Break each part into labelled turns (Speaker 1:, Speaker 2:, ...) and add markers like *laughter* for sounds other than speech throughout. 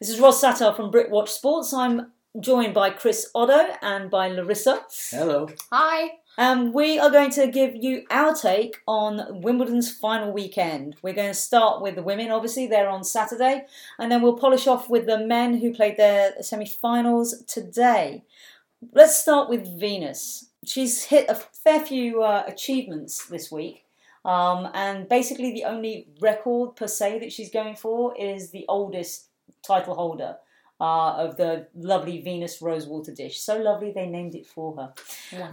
Speaker 1: This is Ros Satar from Britwatch Sports. I'm joined by Chris Oddo and by Larissa.
Speaker 2: Hello.
Speaker 3: Hi.
Speaker 1: Um, we are going to give you our take on Wimbledon's final weekend. We're going to start with the women, obviously, they're on Saturday, and then we'll polish off with the men who played their semi finals today. Let's start with Venus. She's hit a fair few uh, achievements this week. Um, and basically, the only record per se that she's going for is the oldest title holder uh, of the lovely Venus Rosewater dish. So lovely, they named it for her.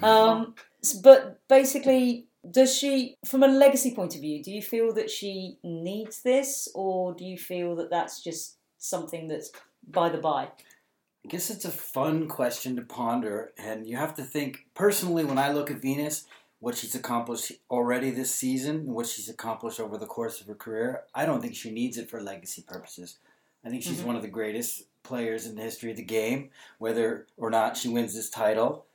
Speaker 1: Um, but basically, does she, from a legacy point of view, do you feel that she needs this, or do you feel that that's just something that's by the by?
Speaker 2: I guess it's a fun question to ponder, and you have to think personally. When I look at Venus, what she's accomplished already this season, and what she's accomplished over the course of her career, I don't think she needs it for legacy purposes. I think she's
Speaker 1: Mhm.
Speaker 2: one of the greatest players in the history of the game. Whether or not she wins this title,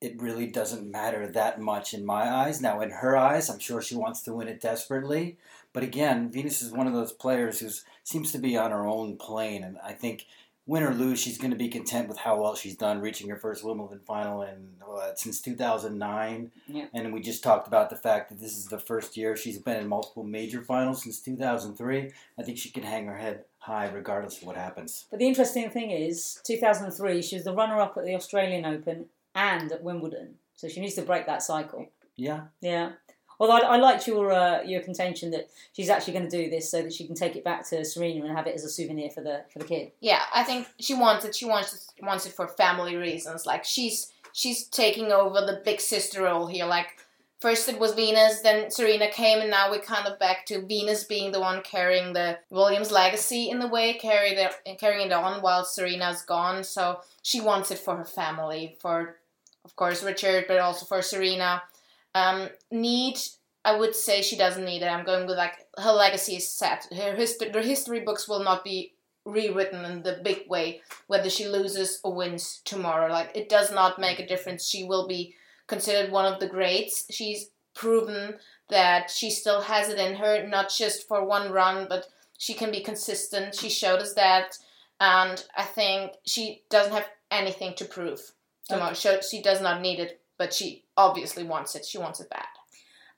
Speaker 2: it really doesn't matter that much in my eyes. Now, in her eyes, I'm sure she wants to win it desperately. But again, Venus is one of those players who seems to be on her own plane, and I think win or lose, she's going to be content with how well she's done, reaching her first Wimbledon final in since 2009.
Speaker 1: Yeah.
Speaker 2: And we just talked about the fact that this is the first year she's been in multiple major finals since 2003. I think she can hang her head high regardless of what happens.
Speaker 1: But the interesting thing is, 2003, she was the runner up at the Australian Open and at Wimbledon. So she needs to break that cycle.
Speaker 2: Yeah,
Speaker 1: Yeah. Although I, I liked your uh, your contention that she's actually going to do this so that she can take it back to Serena and have it as a souvenir for the for the kid.
Speaker 3: Yeah, I think she wants it. She wants it, wants it for family reasons. Like she's she's taking over the big sister role here. Like first it was Venus, then Serena came, and now we're kind of back to Venus being the one carrying the Williams legacy in the way, carry the, carrying it on while Serena's gone. So she wants it for her family, for of course Richard, but also for Serena. Um, need I would say she doesn't need it. I'm going with like her legacy is set. Her history, her history books will not be rewritten in the big way whether she loses or wins tomorrow like it does not make a difference she will be considered one of the greats. She's proven that she still has it in her not just for one run but she can be consistent. She showed us that and i think she doesn't have anything to prove. Tomorrow so she does not need it but she obviously wants it. She wants it bad.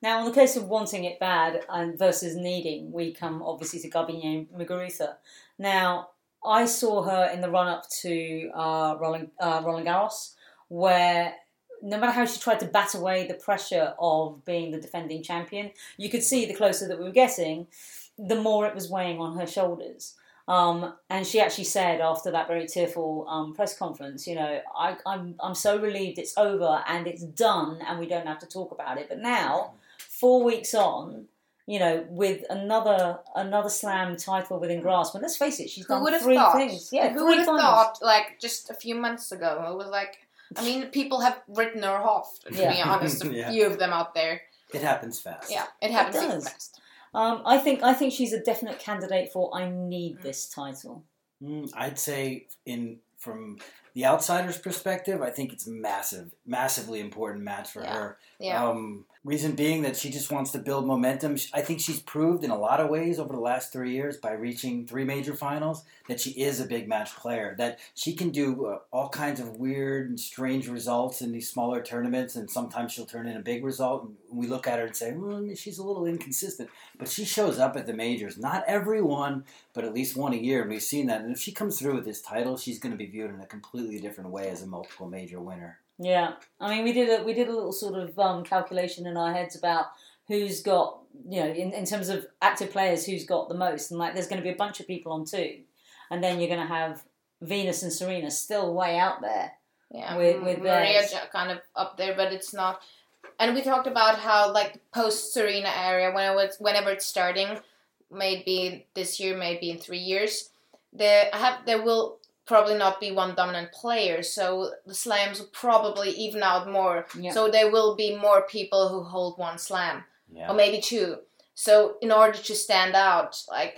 Speaker 1: Now, in the case of wanting it bad and versus needing, we come obviously to Garbine Muguruza. Now, I saw her in the run up to uh, Roland, uh, Roland Garros, where no matter how she tried to bat away the pressure of being the defending champion, you could see the closer that we were getting, the more it was weighing on her shoulders. Um, and she actually said after that very tearful um, press conference, you know, I, I'm, I'm so relieved it's over and it's done and we don't have to talk about it. But now, four weeks on, you know, with another another slam title within grasp, and let's face it, she's
Speaker 3: who
Speaker 1: done
Speaker 3: would have
Speaker 1: three
Speaker 3: thought
Speaker 1: things. Yeah,
Speaker 3: who would have thought like just a few months ago it was like i mean people have written her off to
Speaker 1: Yeah.
Speaker 3: be honest *laughs* a
Speaker 2: Yeah.
Speaker 3: few of them out there
Speaker 2: it happens fast.
Speaker 3: yeah it happens super
Speaker 1: does.
Speaker 3: fast
Speaker 1: Um, I think I think she's a definite candidate for I need this title.
Speaker 2: Mm, I'd say in from the outsider's perspective, I think it's massive, massively important match for
Speaker 3: Yeah.
Speaker 2: her.
Speaker 3: yeah
Speaker 2: Um, reason being that she just wants to build momentum. I think she's proved in a lot of ways over the last three years by reaching three major finals that she is a big match player. That she can do uh, all kinds of weird and strange results in these smaller tournaments, and sometimes she'll turn in a big result. And we look at her and say, well, she's a little inconsistent. But she shows up at the majors. Not every one, but at least one a year. And we've seen that. And if she comes through with this title, she's going to be viewed in a completely different way as a multiple major winner.
Speaker 1: Yeah, I mean, we did a we did a little sort of um, calculation in our heads about who's got you know in, in terms of active players who's got the most, and like there's going to be a bunch of people on two, and then you're going to have Venus and Serena still way out there.
Speaker 3: yeah
Speaker 1: with- with
Speaker 3: maria
Speaker 1: theirs.
Speaker 3: Kind of up there but it's not and we talked about how like the post serena area when it was whenever it's starting maybe this year maybe in three years there I have there will probably not be one dominant player so the slams will probably even out more
Speaker 1: Yeah.
Speaker 3: so there will be more people who hold one slam
Speaker 2: Yeah.
Speaker 3: or maybe two. So in order to stand out, like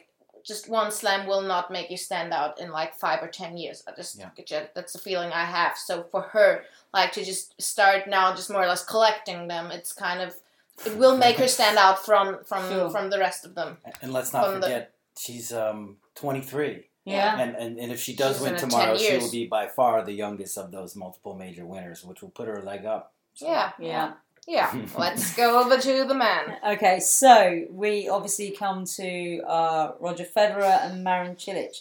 Speaker 3: just one slam will not make you stand out in like five or ten years. I just
Speaker 2: Yeah.
Speaker 3: that's the feeling I have. So for her, like to just start now, just more or less collecting them, it's kind of it will make her stand out from from
Speaker 1: Sure.
Speaker 3: from the rest of them.
Speaker 2: And let's not
Speaker 3: From the-
Speaker 2: forget, she's um, 23.
Speaker 1: Yeah.
Speaker 2: And, and and if she does
Speaker 3: She's
Speaker 2: win
Speaker 3: in a 10
Speaker 2: tomorrow, she will be by far the youngest of those multiple major winners, which will put her leg up. So-
Speaker 3: Yeah.
Speaker 1: Yeah.
Speaker 3: Yeah. *laughs* Let's go over to the man.
Speaker 1: Okay, so we obviously come to uh, Roger Federer and Marin Cilic.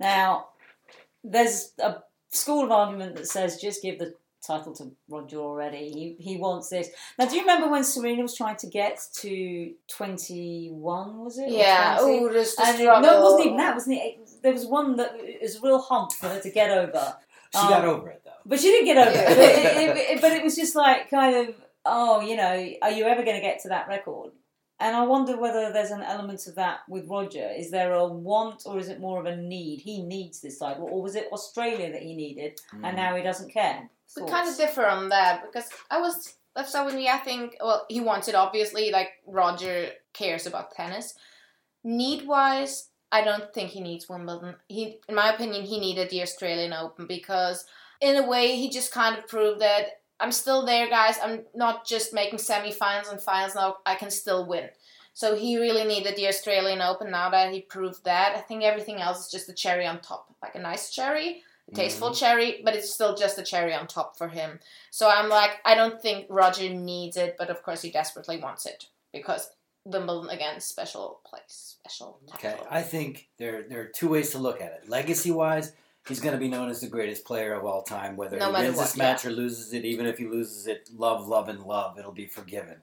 Speaker 1: Now, there's a school of argument that says just give the title to Roger already. He he wants this. Now, do you remember when Serena was trying to get to twenty one? Was it?
Speaker 3: Yeah. Oh, there's the struggle.
Speaker 1: no, it wasn't even that. Wasn't it? There was one that it was a real hump for her to get over.
Speaker 2: She
Speaker 1: Um,
Speaker 2: got over it though.
Speaker 1: But she didn't get over
Speaker 3: Yeah.
Speaker 1: it. But it, it, *laughs* it. But it was just like kind of, oh, you know, are you ever going to get to that record? And I wonder whether there's an element of that with Roger. Is there a want or is it more of a need? He needs this title, or was it Australia that he needed
Speaker 2: Mm.
Speaker 1: and now he doesn't care?
Speaker 3: We kind of differ on that because I was left with me. I think well, he wants it obviously. Like Roger cares about tennis. Need wise, I don't think he needs Wimbledon. He, in my opinion, he needed the Australian Open because in a way he just kind of proved that I'm still there, guys. I'm not just making semi-finals and finals now. I can still win. So he really needed the Australian Open. Now that he proved that, I think everything else is just a cherry on top, like a nice cherry tasteful mm-hmm. cherry, but it's still just a cherry on top for him. So I'm like, I don't think Roger needs it, but of course he desperately wants it because Wimbledon again, special place, special.
Speaker 2: Okay. I think there there are two ways to look at it. Legacy wise, he's going to be known as the greatest player of all time, whether
Speaker 3: No
Speaker 2: he wins
Speaker 3: what,
Speaker 2: this match or loses it. Even if he loses it, love, love, and love, it'll be forgiven.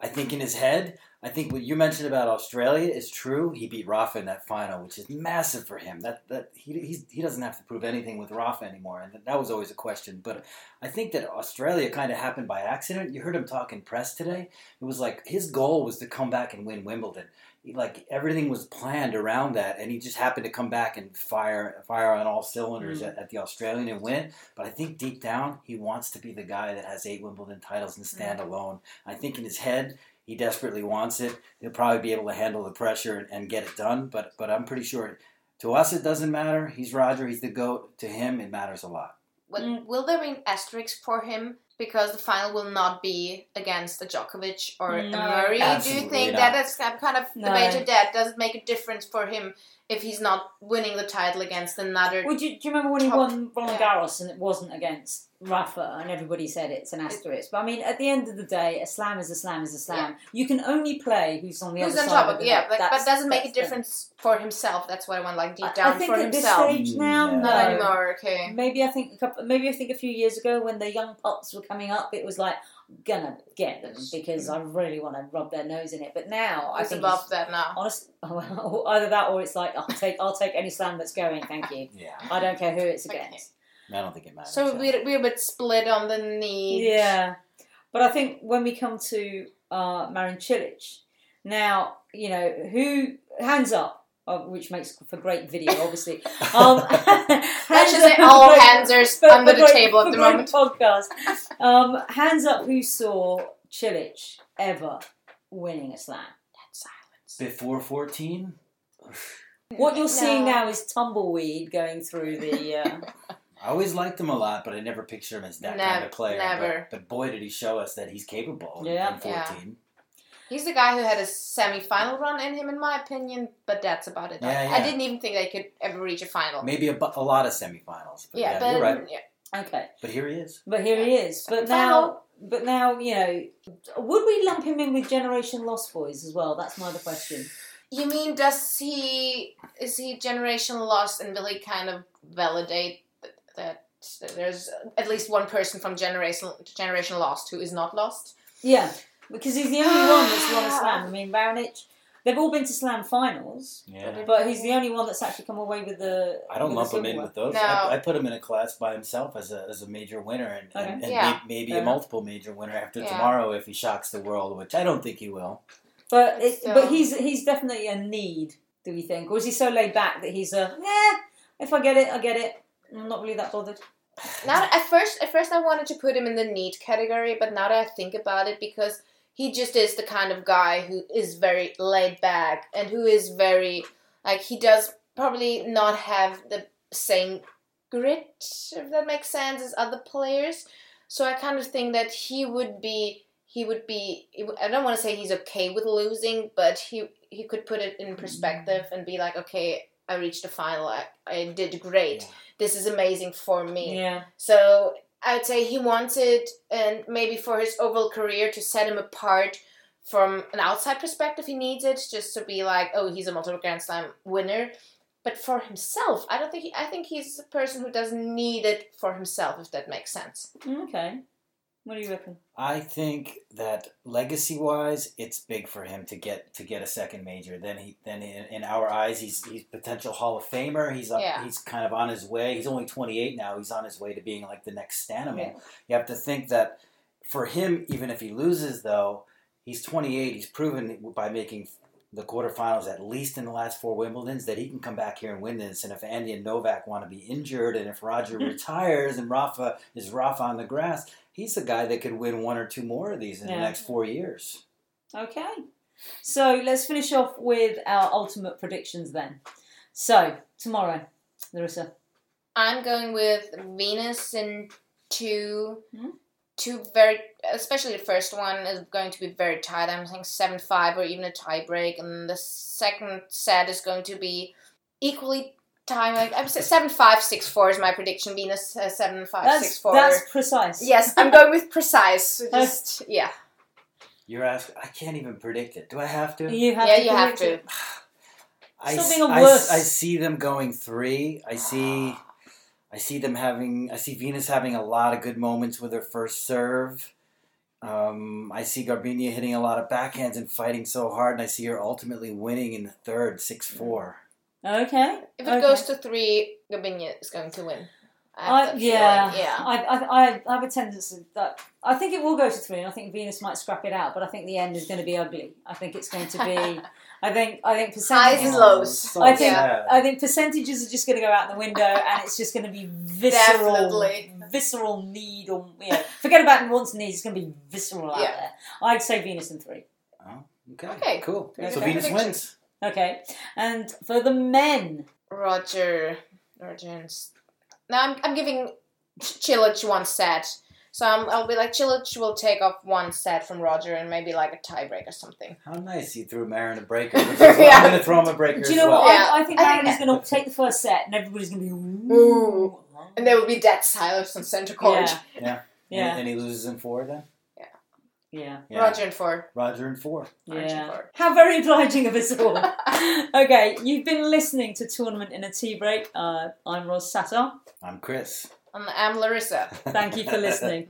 Speaker 2: I think in his head, I think what you mentioned about Australia is true. He beat Rafa in that final, which is massive for him. That that he he's, he doesn't have to prove anything with Rafa anymore, and that was always a question. But I think that Australia kind of happened by accident. You heard him talk in press today. It was like his goal was to come back and win Wimbledon. He- Like everything was planned around that, and he just happened to come back and fire fire on all cylinders
Speaker 1: Mm.
Speaker 2: at, at the Australian and win. But I think deep down, he wants to be the guy that has eight Wimbledon titles and stand alone. I think in his head, he desperately wants it. He'll probably be able to handle the pressure and, and get it done. But but I'm pretty sure to us it doesn't matter. He's Roger. He's the goat. To him, it matters a lot.
Speaker 3: Will, will there be an asterisk for him because the final will not be against a Djokovic or a
Speaker 1: No.
Speaker 3: Murray? Do you think
Speaker 2: not.
Speaker 3: that that's kind of- kind of
Speaker 1: No.
Speaker 3: debated that does it make a difference for him if he's not winning the title against another?
Speaker 1: Well, do, you, do you remember when he won Roland
Speaker 3: yeah.
Speaker 1: Garros and it wasn't against Rafa and everybody said it's an asterisk? But I mean, at the end of the day, a slam is a slam is a slam. You can only play who's on the
Speaker 3: Who's
Speaker 1: other
Speaker 3: on
Speaker 1: side
Speaker 3: top
Speaker 1: of
Speaker 3: of
Speaker 1: the
Speaker 3: yeah,
Speaker 1: net.
Speaker 3: but, but
Speaker 1: That's-
Speaker 3: doesn't make a
Speaker 1: that's the-
Speaker 3: difference for himself? That's what I want, like deep
Speaker 1: I-
Speaker 3: down
Speaker 1: I think
Speaker 3: for
Speaker 1: at
Speaker 3: himself.
Speaker 1: this stage mm, now,
Speaker 2: No.
Speaker 1: no.
Speaker 3: Not anymore. Okay.
Speaker 1: Maybe I think a couple, maybe I think a few years ago when the young pups were coming up, it was like I'm gonna get them because I really want to rub their nose in it. But now I
Speaker 3: He's
Speaker 1: think
Speaker 3: above
Speaker 1: it's,
Speaker 3: that now.
Speaker 1: honest, *laughs* either that or it's like I'll take I'll take any slam that's going. Thank you. *laughs*
Speaker 2: Yeah,
Speaker 1: I don't care who it's
Speaker 3: Okay.
Speaker 1: Against.
Speaker 2: I don't think it matters.
Speaker 3: So we're, we're a bit split on the need.
Speaker 1: Yeah, but I think when we come to uh, Marin Cilic, now you know who hands up, uh, which makes for great video, *laughs* obviously. Um, *laughs*
Speaker 3: Let's just *laughs* say all hands are
Speaker 1: for-
Speaker 3: under
Speaker 1: for
Speaker 3: the
Speaker 1: great-
Speaker 3: table at the moment.
Speaker 1: Podcast. Um, hands up, who saw Cilic ever winning a slam?
Speaker 3: Silence.
Speaker 2: before fourteen.
Speaker 1: What you're seeing now is tumbleweed going through the. Uh,
Speaker 2: I always liked him a lot, but I never pictured him as that kind of player.
Speaker 3: never.
Speaker 2: But, but boy, did he show us that he's capable in-
Speaker 1: Yeah.
Speaker 2: in 14.
Speaker 3: He's the guy who had a semi-final run in him, in my opinion. But that's about it.
Speaker 2: Yeah, yeah.
Speaker 3: I didn't even think they could ever reach a final.
Speaker 2: Maybe a, bu- a lot of semifinals. But
Speaker 3: yeah,
Speaker 2: yeah,
Speaker 3: but
Speaker 2: you're right.
Speaker 3: yeah.
Speaker 1: okay,
Speaker 2: But here he is.
Speaker 1: but here he is. But now, but now you know, would we lump him in with Generation Lost Boys as well? That's my other question.
Speaker 3: You mean does he is he generation lost and will he kind of validate th- that there's at least one person from generation generation lost who is not lost?
Speaker 1: Yeah, because he's the only one that's won a slam. I *sighs* mean, Raonic, they've all been to slam finals,
Speaker 2: Yeah.
Speaker 1: but he's the only one that's actually come away with the.
Speaker 2: I don't lump him in with those.
Speaker 3: No.
Speaker 2: I, I put him in a class by himself as a, as a major winner and,
Speaker 1: Okay.
Speaker 2: and, and
Speaker 3: Yeah.
Speaker 2: may- maybe
Speaker 1: Fair
Speaker 2: a multiple major winner after
Speaker 3: Yeah.
Speaker 2: tomorrow if he shocks the world, which I don't think he will.
Speaker 1: But it,
Speaker 3: So-
Speaker 1: but he's he's definitely a need. Do we think, or is he so laid back that he's a yeah? If I get it, I get it. I'm not really that bothered.
Speaker 3: Now at first at first I wanted to put him in the neat category, but now that I think about it, because he just is the kind of guy who is very laid back and who is very like he does probably not have the same grit, if that makes sense, as other players. So I kind of think that he would be he would be I don't want to say he's okay with losing, but he he could put it in perspective and be like, okay, I reached the final. I, I did great.
Speaker 2: Yeah.
Speaker 3: This is amazing for me.
Speaker 1: Yeah.
Speaker 3: So I'd say he wanted, and maybe for his overall career, to set him apart from an outside perspective. He needs it just to be like, oh, he's a multiple Grand Slam winner. But for himself, I don't think he. I think he's a person who doesn't need it for himself, if that makes sense.
Speaker 1: Okay. What do you reckon?
Speaker 2: I think that legacy wise, it's big for him to get to get a second major. Then he then in, in our eyes, he's he's potential Hall of Famer. He's up,
Speaker 3: Yeah.
Speaker 2: he's kind of on his way. He's only 28 now. He's on his way to being like the next Stanimal.
Speaker 1: Yeah.
Speaker 2: You have to think that for him, even if he loses, though, he's 28. He's proven by making the quarterfinals at least in the last four Wimbledons that he can come back here and win this. And if Andy and Novak want to be injured, and if Roger *laughs* retires and Rafa is Rafa on the grass, he's the guy that could win one or two more of these in
Speaker 1: Yeah.
Speaker 2: the next four years.
Speaker 1: Okay. So let's finish off with our ultimate predictions then. So, tomorrow, Larissa.
Speaker 3: I'm going with Venus in two.
Speaker 1: Mhm.
Speaker 3: Two very, especially the first one is going to be very tight. I'm saying seven five or even a tie break, and the second set is going to be equally tight. Like I'm saying seven five six four is my prediction. Being a seven five
Speaker 1: That's,
Speaker 3: six four.
Speaker 1: that's precise.
Speaker 3: Yes, I'm going with precise. *laughs* Just yeah,
Speaker 2: You're asking, I can't even predict it. Do I have to?
Speaker 1: You have
Speaker 3: yeah,
Speaker 1: to
Speaker 3: you have to.
Speaker 1: it. *sighs*
Speaker 2: I,
Speaker 1: Stop
Speaker 2: s-
Speaker 1: being a
Speaker 2: I
Speaker 1: wuss.
Speaker 2: s- I see them going three. I see, *sighs* ah. I see them having. I see Venus having a lot of good moments with her first serve. Um, I see Garbinia hitting a lot of backhands and fighting so hard, and I see her ultimately winning in the third, six four.
Speaker 1: Okay.
Speaker 3: If it
Speaker 1: okay.
Speaker 3: goes to three, Gabinia is going to win. I have
Speaker 1: I, yeah,
Speaker 3: feeling, yeah.
Speaker 1: I, I, I have a tendency that I think it will go to three, and I think Venus might scrap it out. But I think the end is going to be ugly. I think it's going to be. *laughs* I think. I think
Speaker 3: Highs and
Speaker 1: percentages.
Speaker 3: lows.
Speaker 1: I think.
Speaker 2: sad.
Speaker 1: I think percentages are just going to go out the window, and it's just going to be visceral,
Speaker 3: Definitely.
Speaker 1: visceral need, or you know, forget about wants and needs. It's going to be visceral out
Speaker 3: Yeah.
Speaker 1: there. I'd say Venus in three.
Speaker 2: Oh, okay,
Speaker 3: Okay.
Speaker 2: cool.
Speaker 3: Pretty
Speaker 2: So Venus wins.
Speaker 1: Okay, and for the men,
Speaker 3: Roger, Roger, now I'm I'm giving Ch- Cilic one set. So I'm, I'll be like Cilic will take off one set from Roger and maybe like a tiebreak or something.
Speaker 2: How nice you threw Marin a breaker. *laughs*
Speaker 3: Yeah.
Speaker 2: I'm going to throw him a breaker
Speaker 1: do you
Speaker 2: as
Speaker 1: know
Speaker 2: well.
Speaker 1: what?
Speaker 3: Yeah.
Speaker 1: I, I think
Speaker 3: I
Speaker 1: Marin is going *laughs* to take the first set, and everybody's going to be ooh.
Speaker 3: Ooh. And there will be dead silence on center court.
Speaker 1: Yeah.
Speaker 2: Yeah.
Speaker 1: Yeah.
Speaker 2: And, and he loses in four then?
Speaker 1: Yeah.
Speaker 2: Yeah.
Speaker 3: Roger and four.
Speaker 2: Roger in four.
Speaker 3: Roger
Speaker 1: Yeah.
Speaker 3: four.
Speaker 1: How very obliging of us all. *laughs* okay, you've been listening to Tournament in a Tea Break. Uh, I'm Ros Satar.
Speaker 2: I'm Chris.
Speaker 3: And I'm Larissa.
Speaker 1: Thank you for listening.